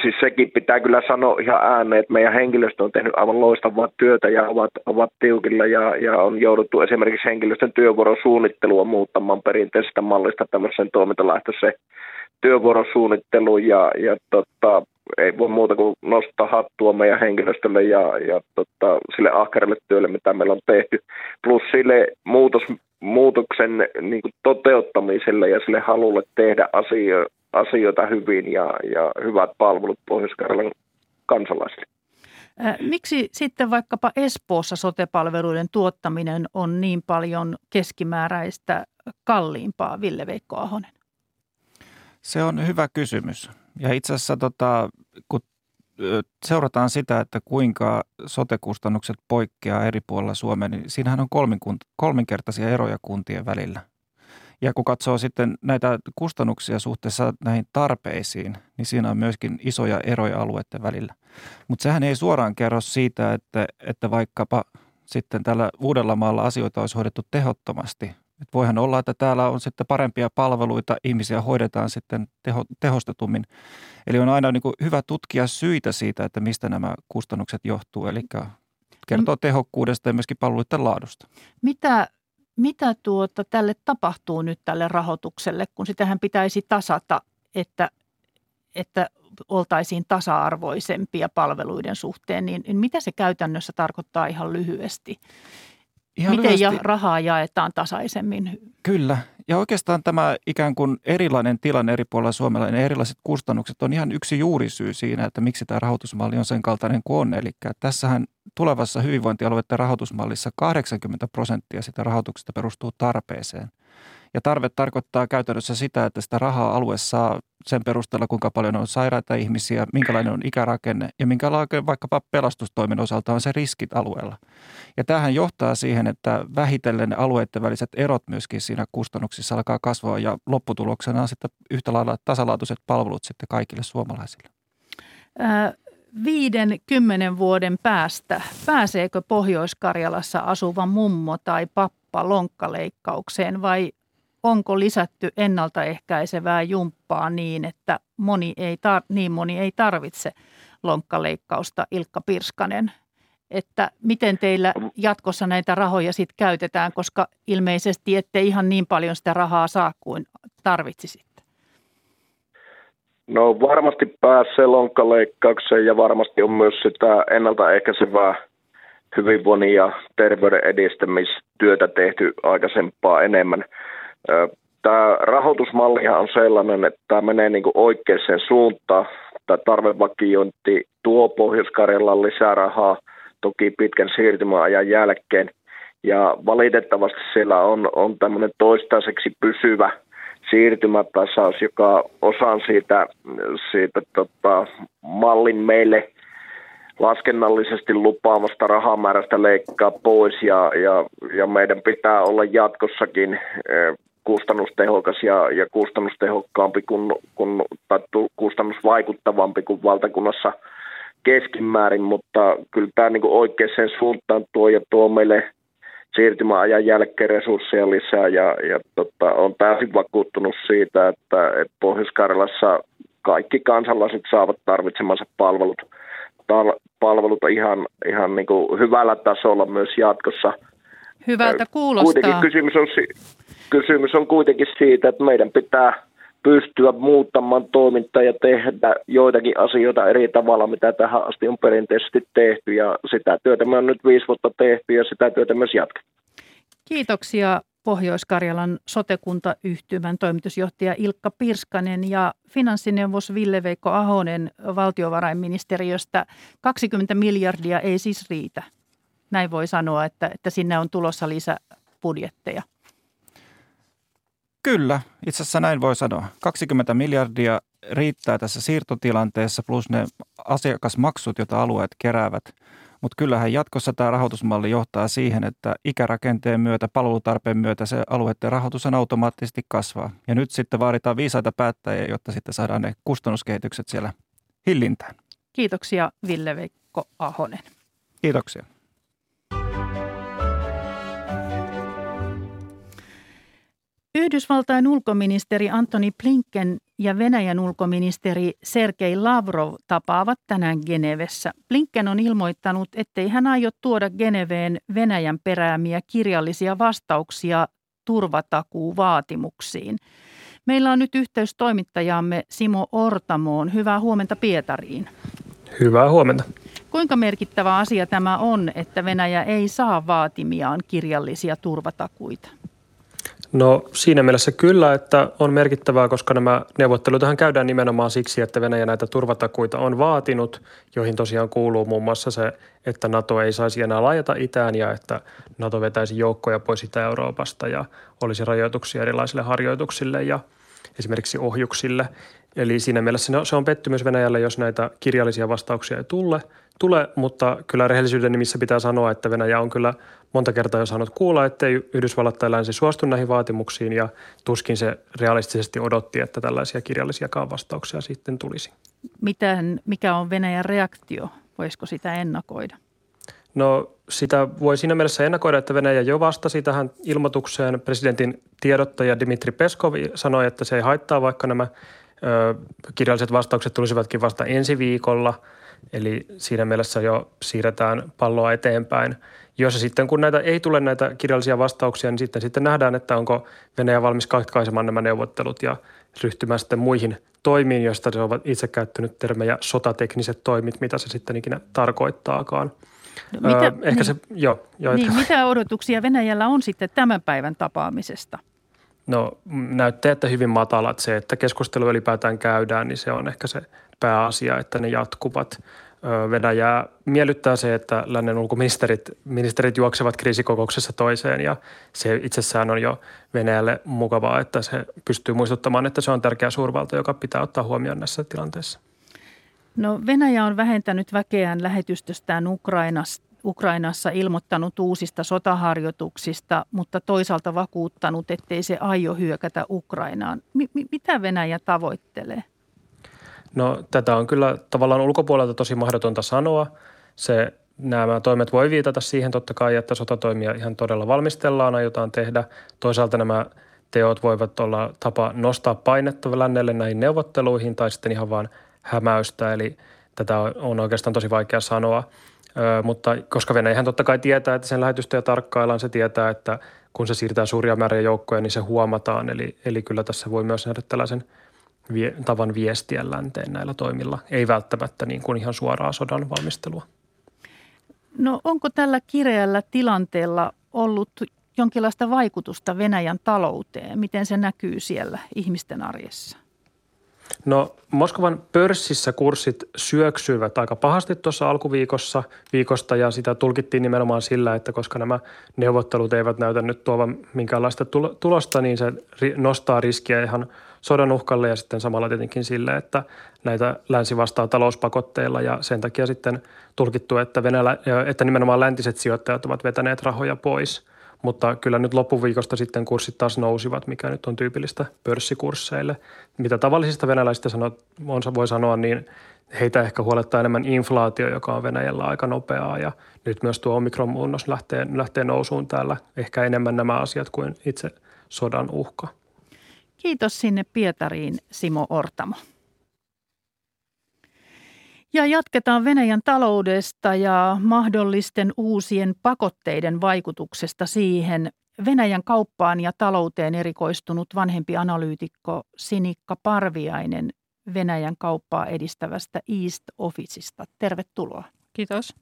siis sekin pitää kyllä sanoa ihan ääneen, että meidän henkilöstö on tehnyt aivan loistavaa työtä ja ovat, ovat tiukilla ja, ja on jouduttu esimerkiksi henkilöstön työvuorosuunnittelua muuttamaan perinteisestä mallista tämmöiseen toimintalähtöiseen työvuorosuunnitteluun ja, ja tota, ei voi muuta kuin nostaa hattua meidän henkilöstölle ja, ja tota, sille ahkerelle työlle, mitä meillä on tehty, plus sille muutos, muutoksen niin kuin toteuttamiselle ja sille halulle tehdä asio, asioita hyvin ja, ja hyvät palvelut pohjois kansalaisille. Miksi sitten vaikkapa Espoossa sotepalveluiden tuottaminen on niin paljon keskimääräistä kalliimpaa, Ville-Veikko Ahonen? Se on hyvä kysymys. Ja itse asiassa tota, kun seurataan sitä, että kuinka sotekustannukset poikkeaa eri puolilla Suomea, niin siinähän on kolminkertaisia eroja kuntien välillä. Ja kun katsoo sitten näitä kustannuksia suhteessa näihin tarpeisiin, niin siinä on myöskin isoja eroja alueiden välillä. Mutta sehän ei suoraan kerro siitä, että, että vaikkapa sitten tällä Uudellamaalla asioita olisi hoidettu tehottomasti. Et voihan olla, että täällä on sitten parempia palveluita, ihmisiä hoidetaan sitten teho, tehostetummin. Eli on aina niin kuin hyvä tutkia syitä siitä, että mistä nämä kustannukset johtuu, eli kertoo tehokkuudesta ja myöskin palveluiden laadusta. Mitä, mitä tuota tälle tapahtuu nyt tälle rahoitukselle, kun sitähän pitäisi tasata, että, että oltaisiin tasa-arvoisempia palveluiden suhteen, niin, niin mitä se käytännössä tarkoittaa ihan lyhyesti? Ihan Miten lyhyesti, ja rahaa jaetaan tasaisemmin? Kyllä. Ja oikeastaan tämä ikään kuin erilainen tilanne eri puolilla Suomella, ne erilaiset kustannukset on ihan yksi juurisyy siinä, että miksi tämä rahoitusmalli on sen kaltainen kuin on. Eli tässähän tulevassa hyvinvointialueiden rahoitusmallissa 80 prosenttia sitä rahoituksesta perustuu tarpeeseen – ja tarve tarkoittaa käytännössä sitä, että sitä rahaa alue saa sen perusteella, kuinka paljon on sairaita ihmisiä, minkälainen on ikärakenne ja minkälainen vaikkapa pelastustoimen osalta on se riskit alueella. Ja tähän johtaa siihen, että vähitellen alueiden väliset erot myöskin siinä kustannuksissa alkaa kasvaa ja lopputuloksena on sitten yhtä lailla tasalaatuiset palvelut sitten kaikille suomalaisille. viiden, kymmenen vuoden päästä, pääseekö Pohjois-Karjalassa asuva mummo tai pappa lonkkaleikkaukseen vai onko lisätty ennaltaehkäisevää jumppaa niin, että moni ei tar- niin moni ei tarvitse lonkkaleikkausta, Ilkka Pirskanen, että miten teillä jatkossa näitä rahoja sitten käytetään, koska ilmeisesti ette ihan niin paljon sitä rahaa saa kuin tarvitsisitte. No varmasti pääsee lonkkaleikkaukseen ja varmasti on myös sitä ennaltaehkäisevää hyvinvoinnin ja terveyden edistämistyötä tehty aikaisempaa enemmän. Tämä rahoitusmallihan on sellainen, että tämä menee niin kuin oikeaan suuntaan. Tämä tarvevakiointi tuo pohjois lisää rahaa toki pitkän siirtymäajan jälkeen. Ja valitettavasti siellä on, on tämmöinen toistaiseksi pysyvä siirtymätasaus, joka osan siitä, siitä tota, mallin meille laskennallisesti lupaamasta rahamäärästä leikkaa pois ja, ja, ja meidän pitää olla jatkossakin kustannustehokas ja, ja kustannustehokkaampi kuin, kuin, tai kustannusvaikuttavampi kuin valtakunnassa keskimäärin, mutta kyllä tämä niin oikeaan suuntaan tuo ja tuo meille siirtymäajan jälkeen resursseja lisää ja, ja tota, on täysin vakuuttunut siitä, että, että Pohjois-Karjalassa kaikki kansalaiset saavat tarvitsemansa palvelut, tal- palvelut ihan, ihan niin hyvällä tasolla myös jatkossa. Hyvältä kuulostaa. Kuitenkin kysymys on, kysymys on kuitenkin siitä, että meidän pitää pystyä muuttamaan toimintaa ja tehdä joitakin asioita eri tavalla, mitä tähän asti on perinteisesti tehty. Ja sitä työtä me on nyt viisi vuotta tehty ja sitä työtä myös jatketaan. Kiitoksia Pohjois-Karjalan sotekuntayhtymän toimitusjohtaja Ilkka Pirskanen ja finanssineuvos Ville-Veikko Ahonen valtiovarainministeriöstä. 20 miljardia ei siis riitä. Näin voi sanoa, että, että sinne on tulossa lisäbudjetteja. Kyllä, itse asiassa näin voi sanoa. 20 miljardia riittää tässä siirtotilanteessa plus ne asiakasmaksut, joita alueet keräävät. Mutta kyllähän jatkossa tämä rahoitusmalli johtaa siihen, että ikärakenteen myötä, palvelutarpeen myötä se alueiden rahoitus on automaattisesti kasvaa. Ja nyt sitten vaaditaan viisaita päättäjiä, jotta sitten saadaan ne kustannuskehitykset siellä hillintään. Kiitoksia Ville-Veikko Ahonen. Kiitoksia. Yhdysvaltain ulkoministeri Antoni Blinken ja Venäjän ulkoministeri Sergei Lavrov tapaavat tänään Genevessä. Blinken on ilmoittanut, ettei hän aio tuoda Geneveen Venäjän peräämiä kirjallisia vastauksia turvatakuuvaatimuksiin. Meillä on nyt yhteys toimittajamme Simo Ortamoon. Hyvää huomenta Pietariin. Hyvää huomenta. Kuinka merkittävä asia tämä on, että Venäjä ei saa vaatimiaan kirjallisia turvatakuita? No siinä mielessä kyllä, että on merkittävää, koska nämä neuvotteluthan käydään nimenomaan siksi, että Venäjä näitä turvatakuita on vaatinut, joihin tosiaan kuuluu muun muassa se, että NATO ei saisi enää laajata itään ja että NATO vetäisi joukkoja pois Itä-Euroopasta ja olisi rajoituksia erilaisille harjoituksille ja esimerkiksi ohjuksille. Eli siinä mielessä se on pettymys Venäjälle, jos näitä kirjallisia vastauksia ei tule, tule, mutta kyllä rehellisyyden nimissä pitää sanoa, että Venäjä on kyllä monta kertaa jo saanut kuulla, ettei Yhdysvallat tai länsi suostu näihin vaatimuksiin ja tuskin se realistisesti odotti, että tällaisia kirjallisiakaan vastauksia sitten tulisi. Miten, mikä on Venäjän reaktio? Voisiko sitä ennakoida? No sitä voi siinä mielessä ennakoida, että Venäjä jo vastasi tähän ilmoitukseen. Presidentin tiedottaja Dimitri Peskov sanoi, että se ei haittaa, vaikka nämä kirjalliset vastaukset tulisivatkin vasta ensi viikolla. Eli siinä mielessä jo siirretään palloa eteenpäin. Jos sitten kun näitä ei tule näitä kirjallisia vastauksia, niin sitten, sitten nähdään, että onko Venäjä valmis katkaisemaan nämä neuvottelut ja ryhtymään sitten muihin toimiin, joista se ovat itse käyttänyt termejä sotatekniset toimit, mitä se sitten ikinä tarkoittaakaan – No, mitä, öö, ehkä niin, se, joo, joo, niin, mitä odotuksia Venäjällä on sitten tämän päivän tapaamisesta? No näyttää, että hyvin matalat. Se, että keskustelu ylipäätään käydään, niin se on ehkä se pääasia, että ne jatkuvat. Venäjää miellyttää se, että lännen ulkoministerit ministerit juoksevat kriisikokouksessa toiseen ja se itsessään on jo Venäjälle mukavaa, että se pystyy muistuttamaan, että se on tärkeä suurvalta, joka pitää ottaa huomioon näissä tilanteissa. No Venäjä on vähentänyt väkeään lähetystöstään Ukrainasta Ukrainassa ilmoittanut uusista sotaharjoituksista, mutta toisaalta vakuuttanut, ettei se aio hyökätä Ukrainaan. M- mitä Venäjä tavoittelee? No tätä on kyllä tavallaan ulkopuolelta tosi mahdotonta sanoa. Se, nämä toimet voi viitata siihen totta kai, että sotatoimia ihan todella valmistellaan, aiotaan tehdä. Toisaalta nämä teot voivat olla tapa nostaa painetta lännelle näihin neuvotteluihin tai sitten ihan vaan – hämäystä, eli tätä on oikeastaan tosi vaikea sanoa. Mutta koska Venäjähän totta kai tietää, että sen lähetystöjä tarkkaillaan, se tietää, että kun se siirtää suuria määriä joukkoja, niin se huomataan. Eli, eli kyllä tässä voi myös nähdä tällaisen vie, tavan viestiä länteen näillä toimilla, ei välttämättä niin kuin ihan suoraa sodan valmistelua. No onko tällä kireällä tilanteella ollut jonkinlaista vaikutusta Venäjän talouteen? Miten se näkyy siellä ihmisten arjessa? No Moskovan pörssissä kurssit syöksyivät aika pahasti tuossa alkuviikossa viikosta ja sitä tulkittiin nimenomaan sillä, että koska nämä neuvottelut eivät näytä nyt tuovan minkäänlaista tulosta, niin se nostaa riskiä ihan sodan uhkalle ja sitten samalla tietenkin sille, että näitä länsi vastaa talouspakotteilla ja sen takia sitten tulkittu, että, Venäjä, että nimenomaan läntiset sijoittajat ovat vetäneet rahoja pois – mutta kyllä nyt loppuviikosta sitten kurssit taas nousivat, mikä nyt on tyypillistä pörssikursseille. Mitä tavallisista venäläisistä sanoo, on, voi sanoa, niin heitä ehkä huolettaa enemmän inflaatio, joka on Venäjällä aika nopeaa ja nyt myös tuo omikronmuunnos lähtee, lähtee nousuun täällä. Ehkä enemmän nämä asiat kuin itse sodan uhka. Kiitos sinne Pietariin Simo Ortamo. Ja jatketaan Venäjän taloudesta ja mahdollisten uusien pakotteiden vaikutuksesta siihen. Venäjän kauppaan ja talouteen erikoistunut vanhempi analyytikko Sinikka Parviainen Venäjän kauppaa edistävästä East Officeista. Tervetuloa. Kiitos.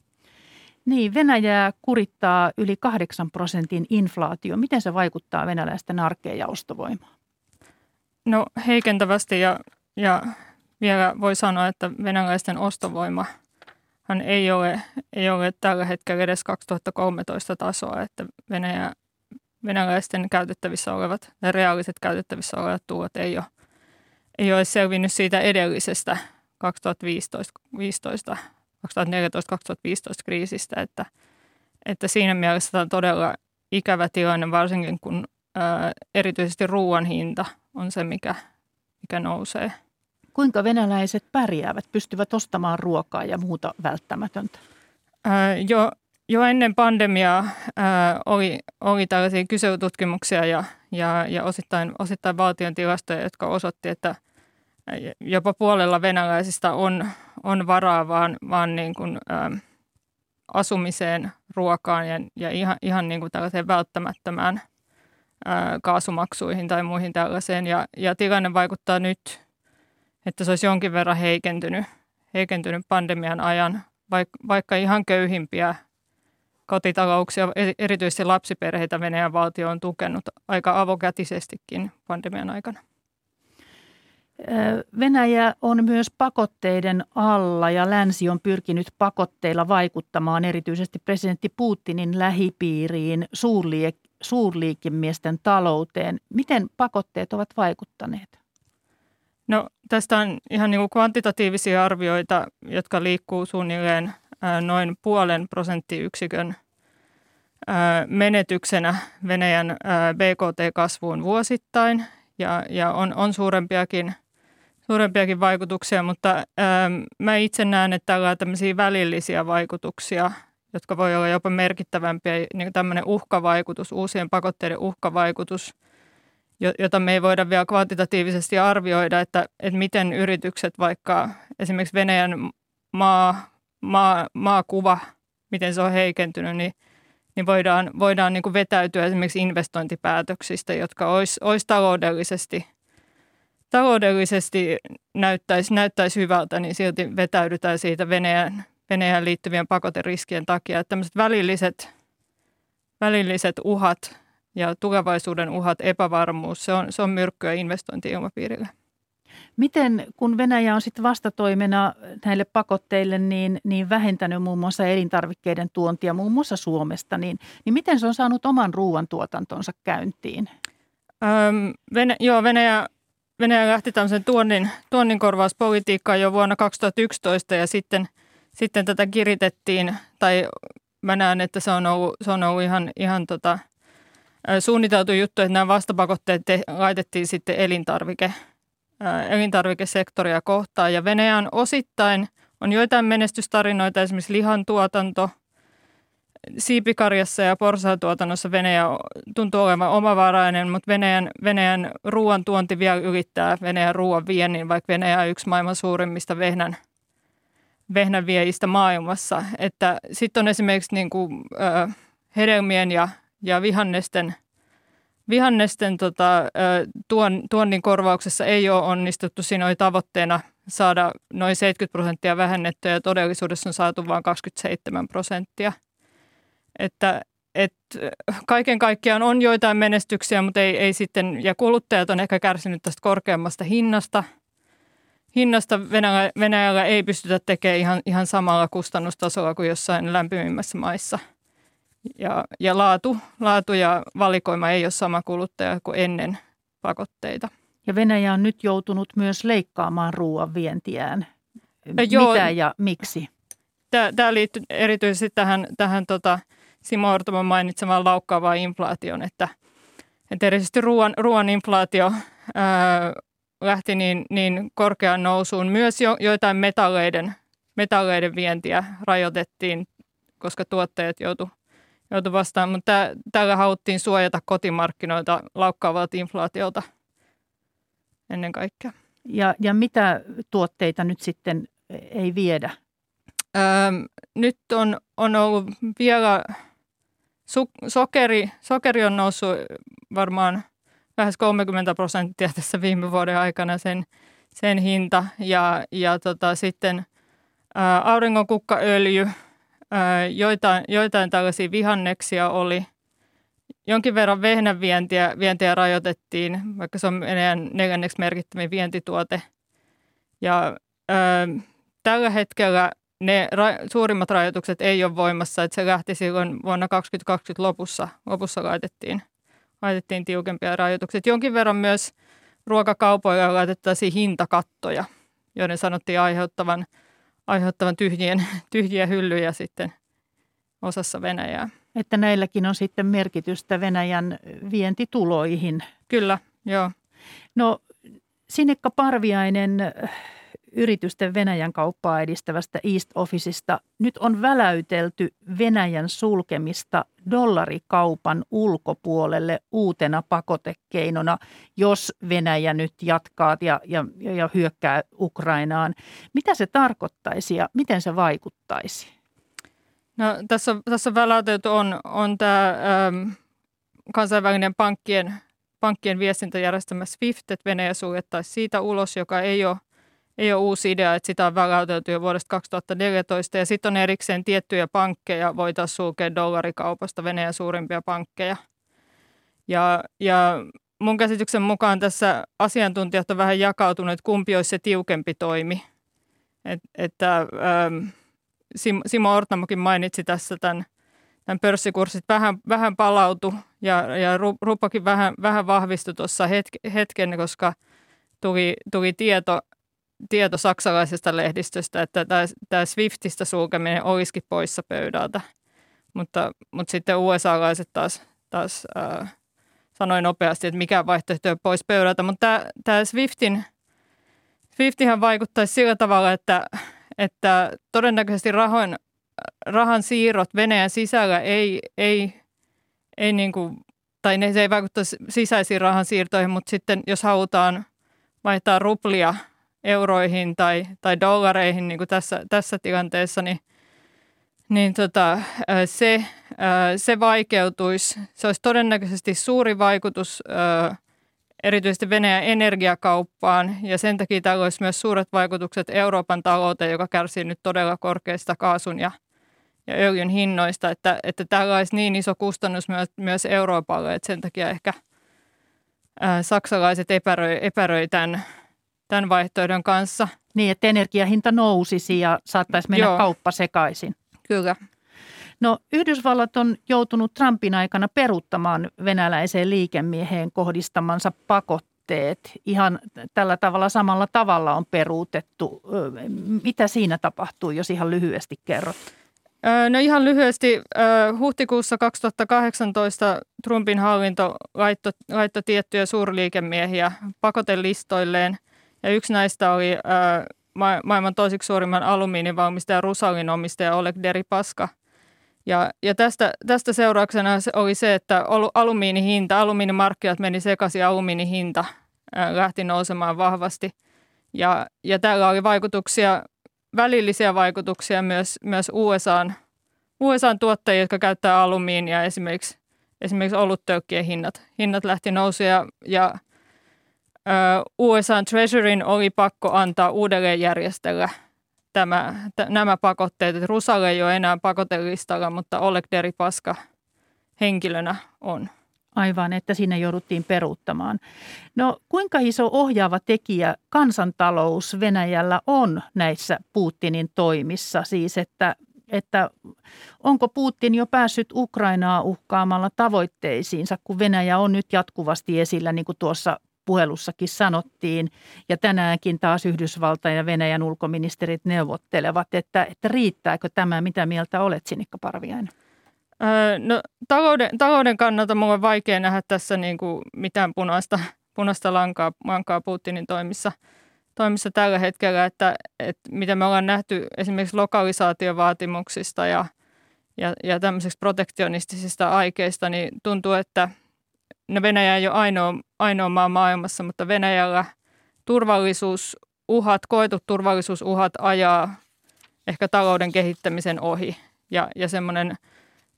Niin, Venäjää kurittaa yli 8 prosentin inflaatio. Miten se vaikuttaa venäläisten arkeen ja ostovoimaan? No heikentävästi ja, ja vielä voi sanoa, että venäläisten ostovoima hän ei ole, ei ole tällä hetkellä edes 2013 tasoa, että Venäjä, venäläisten käytettävissä olevat ja reaaliset käytettävissä olevat tulot ei ole, ei ole selvinnyt siitä edellisestä 2015, 2014-2015 kriisistä, että, että siinä mielessä tämä on todella ikävä tilanne, varsinkin kun ää, erityisesti ruoan hinta on se, mikä, mikä nousee – Kuinka venäläiset pärjäävät, pystyvät ostamaan ruokaa ja muuta välttämätöntä? Ää, jo, jo ennen pandemiaa ää, oli, oli tällaisia kyselytutkimuksia ja, ja, ja osittain, osittain valtion tilastoja, jotka osoitti, että jopa puolella venäläisistä on, on varaa vaan, vaan niin kuin, ää, asumiseen, ruokaan ja, ja ihan, ihan niin kuin tällaiseen välttämättömään ää, kaasumaksuihin tai muihin tällaiseen. Ja, ja tilanne vaikuttaa nyt – että se olisi jonkin verran heikentynyt, heikentynyt pandemian ajan, vaikka, ihan köyhimpiä kotitalouksia, erityisesti lapsiperheitä Venäjän valtio on tukenut aika avokätisestikin pandemian aikana. Venäjä on myös pakotteiden alla ja länsi on pyrkinyt pakotteilla vaikuttamaan erityisesti presidentti Putinin lähipiiriin, suurliik- suurliikemiesten talouteen. Miten pakotteet ovat vaikuttaneet? No tästä on ihan niin kuin kvantitatiivisia arvioita, jotka liikkuu suunnilleen noin puolen prosenttiyksikön menetyksenä Venäjän BKT-kasvuun vuosittain. Ja, ja on, on suurempiakin, suurempiakin vaikutuksia, mutta ää, mä itse näen, että tällä on tämmöisiä välillisiä vaikutuksia, jotka voi olla jopa merkittävämpiä, niin tämmöinen uhkavaikutus, uusien pakotteiden uhkavaikutus, jota me ei voida vielä kvantitatiivisesti arvioida, että, että miten yritykset vaikka esimerkiksi Venäjän maa, maa, maakuva, miten se on heikentynyt, niin, niin voidaan, voidaan niin kuin vetäytyä esimerkiksi investointipäätöksistä, jotka olisi, olisi taloudellisesti, taloudellisesti näyttäisi, näyttäisi hyvältä, niin silti vetäydytään siitä Venäjän, Venäjän liittyvien pakoteriskien takia. Että tämmöiset välilliset, välilliset uhat ja tulevaisuuden uhat, epävarmuus, se on, se on myrkkyä investointi-ilmapiirille. Miten, kun Venäjä on sitten vastatoimena näille pakotteille, niin, niin vähentänyt muun muassa elintarvikkeiden tuontia muun muassa Suomesta, niin, niin miten se on saanut oman ruoantuotantonsa käyntiin? Öm, Venä, joo, Venäjä, Venäjä lähti tämmöisen tuonnin, tuonnin korvauspolitiikkaan jo vuonna 2011 ja sitten, sitten tätä kiritettiin, tai mä näen, että se on ollut, se on ollut ihan, ihan tota, suunniteltu juttu, että nämä vastapakotteet te, laitettiin sitten elintarvike, elintarvikesektoria kohtaan. Ja Venäjä on osittain, on joitain menestystarinoita, esimerkiksi lihantuotanto, siipikarjassa ja porsaatuotannossa Venäjä tuntuu olevan omavarainen, mutta Venäjän, Venäjän ruoan tuonti vielä ylittää Venäjän ruoan viennin, vaikka Venäjä on yksi maailman suurimmista vehnän, vehnän viejistä maailmassa. Sitten on esimerkiksi niin kuin, ö, hedelmien ja, ja vihannesten – Vihannesten tota, tuon, tuonnin korvauksessa ei ole onnistuttu. Siinä oli tavoitteena saada noin 70 prosenttia vähennettyä ja todellisuudessa on saatu vain 27 prosenttia. Että, et, kaiken kaikkiaan on joitain menestyksiä, mutta ei, ei sitten, ja kuluttajat on ehkä kärsinyt tästä korkeammasta hinnasta. Hinnasta Venäjällä, Venäjällä ei pystytä tekemään ihan, ihan samalla kustannustasolla kuin jossain lämpimimmässä maissa – ja, ja laatu, laatu ja valikoima ei ole sama kuluttaja kuin ennen pakotteita. Ja Venäjä on nyt joutunut myös leikkaamaan ruoan vientiään. Joo, Mitä ja miksi? Tämä liittyy erityisesti tähän, tähän tota Simo Ortomon mainitsemaan laukkaavaan inflaation, että, että erityisesti ruoan, ruoan inflaatio ää, lähti niin, niin korkeaan nousuun. Myös jo, joitain metalleiden, metalleiden vientiä rajoitettiin, koska tuottajat joutuivat joutui vastaan, mutta tällä haluttiin suojata kotimarkkinoita laukkaavalta inflaatiolta ennen kaikkea. Ja, ja mitä tuotteita nyt sitten ei viedä? Öö, nyt on, on ollut vielä su, sokeri, sokeri on noussut varmaan lähes 30 prosenttia tässä viime vuoden aikana sen, sen hinta ja, ja tota, sitten ää, joitain, joitain tällaisia vihanneksia oli. Jonkin verran vehnävientiä vientiä rajoitettiin, vaikka se on meidän neljänneksi merkittävin vientituote. Ja ö, tällä hetkellä ne ra- suurimmat rajoitukset ei ole voimassa, että se lähti silloin vuonna 2020 lopussa, lopussa laitettiin, laitettiin tiukempia rajoituksia. Jonkin verran myös ruokakaupoilla laitettaisiin hintakattoja, joiden sanottiin aiheuttavan – aiheuttavan tyhjien, tyhjiä hyllyjä sitten osassa Venäjää. Että näilläkin on sitten merkitystä Venäjän vientituloihin. Kyllä, joo. No Sinikka Parviainen yritysten Venäjän kauppaa edistävästä East Officeista. Nyt on väläytelty Venäjän sulkemista dollarikaupan ulkopuolelle uutena pakotekeinona, jos Venäjä nyt jatkaa ja, ja, ja hyökkää Ukrainaan. Mitä se tarkoittaisi ja miten se vaikuttaisi? No, tässä, tässä väläytelty on, on tämä ähm, kansainvälinen pankkien, pankkien viestintäjärjestelmä SWIFT, että Venäjä suljettaisiin siitä ulos, joka ei ole ei ole uusi idea, että sitä on väläytelty jo vuodesta 2014. Ja sitten on erikseen tiettyjä pankkeja, voitaisiin sulkea dollarikaupasta Venäjän suurimpia pankkeja. Ja, ja mun käsityksen mukaan tässä asiantuntijat on vähän jakautunut, että kumpi olisi se tiukempi toimi. Et, että ähm, Simo Ortamokin mainitsi tässä tämän, tämän pörssikurssit vähän, vähän palautu ja, ja ruppakin vähän, vähän vahvistui tuossa hetken, koska tuli, tuli tieto, tieto saksalaisesta lehdistöstä, että tämä, Swiftistä sulkeminen olisikin poissa pöydältä. Mutta, mutta sitten USA-laiset taas, taas äh, sanoi nopeasti, että mikä vaihtoehto on pois pöydältä. Mutta tämä, Swiftin, Swiftihan vaikuttaisi sillä tavalla, että, että todennäköisesti rahoin, rahan siirrot Venäjän sisällä ei, ei, ei niin kuin, tai ne ei vaikuttaisi sisäisiin rahan siirtoihin, mutta sitten jos halutaan vaihtaa ruplia euroihin tai, tai dollareihin niin kuin tässä, tässä tilanteessa, niin, niin tota, se, se vaikeutuisi. Se olisi todennäköisesti suuri vaikutus erityisesti Venäjän energiakauppaan ja sen takia tällä olisi myös suuret vaikutukset Euroopan talouteen, joka kärsii nyt todella korkeista kaasun ja, ja öljyn hinnoista, että, että tällä olisi niin iso kustannus myös, myös Euroopalle, että sen takia ehkä ää, saksalaiset epäröi, epäröi tämän, tämän vaihtoehdon kanssa. Niin, että energiahinta nousisi ja saattaisi mennä Joo. kauppa sekaisin. Kyllä. No Yhdysvallat on joutunut Trumpin aikana peruuttamaan venäläiseen liikemieheen kohdistamansa pakotteet. Ihan tällä tavalla samalla tavalla on peruutettu. Mitä siinä tapahtuu, jos ihan lyhyesti kerrot? No ihan lyhyesti. Huhtikuussa 2018 Trumpin hallinto laittoi, laittoi tiettyjä suurliikemiehiä pakotelistoilleen. Ja yksi näistä oli maailman toiseksi suurimman alumiinivalmistaja Rusalin omistaja Oleg Deripaska – ja, ja tästä, tästä seurauksena oli se, että alumiinihinta, alumiinimarkkinat meni sekaisin ja alumiinihinta lähti nousemaan vahvasti. Ja, ja tällä oli vaikutuksia, välillisiä vaikutuksia myös, myös USAn, USAn tuottajia, jotka käyttää alumiinia, esimerkiksi, esimerkiksi oluttöykkien hinnat. Hinnat lähti nousu ja, ja USAn Treasuryn oli pakko antaa uudelleen järjestellä tämä, t- nämä pakotteet. Että Rusal ei ole enää pakotelistalla, mutta Oleg Deripaska henkilönä on. Aivan, että sinne jouduttiin peruuttamaan. No kuinka iso ohjaava tekijä kansantalous Venäjällä on näissä Putinin toimissa? Siis että, että onko Putin jo päässyt Ukrainaa uhkaamalla tavoitteisiinsa, kun Venäjä on nyt jatkuvasti esillä, niin kuin tuossa puhelussakin sanottiin. Ja tänäänkin taas Yhdysvaltain ja Venäjän ulkoministerit neuvottelevat, että, että riittääkö tämä, mitä mieltä olet Sinikka Parviainen? No talouden, talouden kannalta minulla on vaikea nähdä tässä niin kuin mitään punaista, punaista lankaa, lankaa Putinin toimissa, toimissa tällä hetkellä, että, että mitä me ollaan nähty esimerkiksi lokalisaatiovaatimuksista ja, ja, ja tämmöisistä protektionistisista aikeista, niin tuntuu, että – no Venäjä ei ole ainoa, ainoa maa maailmassa, mutta Venäjällä turvallisuusuhat, koetut turvallisuusuhat ajaa ehkä talouden kehittämisen ohi. Ja, ja semmoinen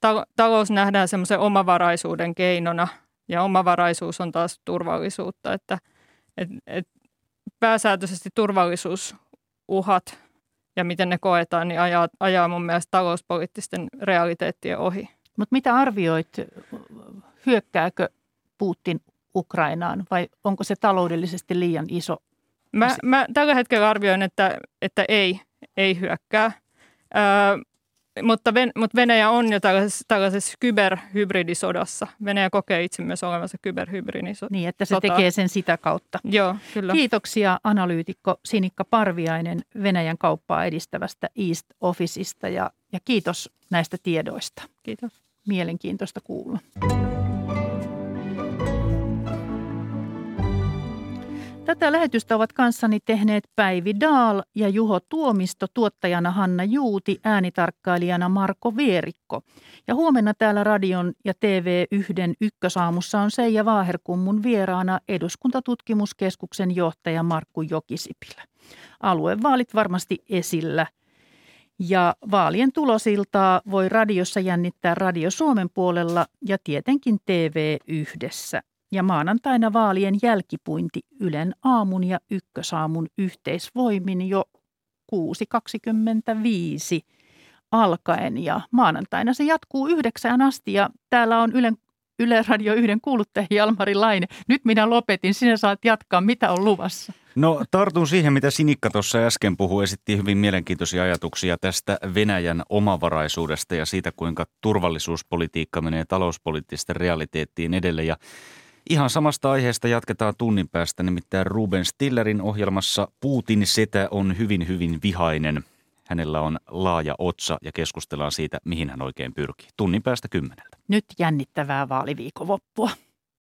ta- talous nähdään semmoisen omavaraisuuden keinona ja omavaraisuus on taas turvallisuutta, että et, et pääsääntöisesti turvallisuusuhat ja miten ne koetaan, niin ajaa, ajaa mun mielestä talouspoliittisten realiteettien ohi. Mutta mitä arvioit, hyökkääkö Putin Ukrainaan vai onko se taloudellisesti liian iso? Mä, mä tällä hetkellä arvioin, että, että ei, ei hyökkää. Öö, mutta, Ven, mutta Venäjä on jo tällaisessa, tällaisessa kyberhybridisodassa. Venäjä kokee itse myös olevansa kyberhybridisodassa. Niin, että se tekee sen sitä kautta. Joo, kyllä. Kiitoksia analyytikko Sinikka Parviainen Venäjän kauppaa edistävästä East Officeista ja, ja kiitos näistä tiedoista. Kiitos. Mielenkiintoista kuulla. Tätä lähetystä ovat kanssani tehneet Päivi Daal ja Juho Tuomisto, tuottajana Hanna Juuti, äänitarkkailijana Marko Vierikko. Ja huomenna täällä radion ja TV1 ykkösaamussa on Seija Vaaherkummun vieraana eduskuntatutkimuskeskuksen johtaja Markku Jokisipilä. Aluevaalit varmasti esillä. Ja vaalien tulosiltaa voi radiossa jännittää Radio Suomen puolella ja tietenkin TV yhdessä. Ja maanantaina vaalien jälkipuinti Ylen aamun ja ykkösaamun yhteisvoimin jo 6.25 alkaen ja maanantaina se jatkuu yhdeksään asti ja täällä on Ylen Yle Radio 1 kuuluttaja Jalmari Laine. Nyt minä lopetin, sinä saat jatkaa. Mitä on luvassa? No tartun siihen, mitä Sinikka tuossa äsken puhui, esitti hyvin mielenkiintoisia ajatuksia tästä Venäjän omavaraisuudesta ja siitä, kuinka turvallisuuspolitiikka menee talouspoliittisten realiteettiin edelle. Ja ihan samasta aiheesta jatketaan tunnin päästä, nimittäin Ruben Stillerin ohjelmassa Putin setä on hyvin hyvin vihainen. Hänellä on laaja otsa ja keskustellaan siitä, mihin hän oikein pyrkii. Tunnin päästä kymmeneltä. Nyt jännittävää vaaliviikonloppua.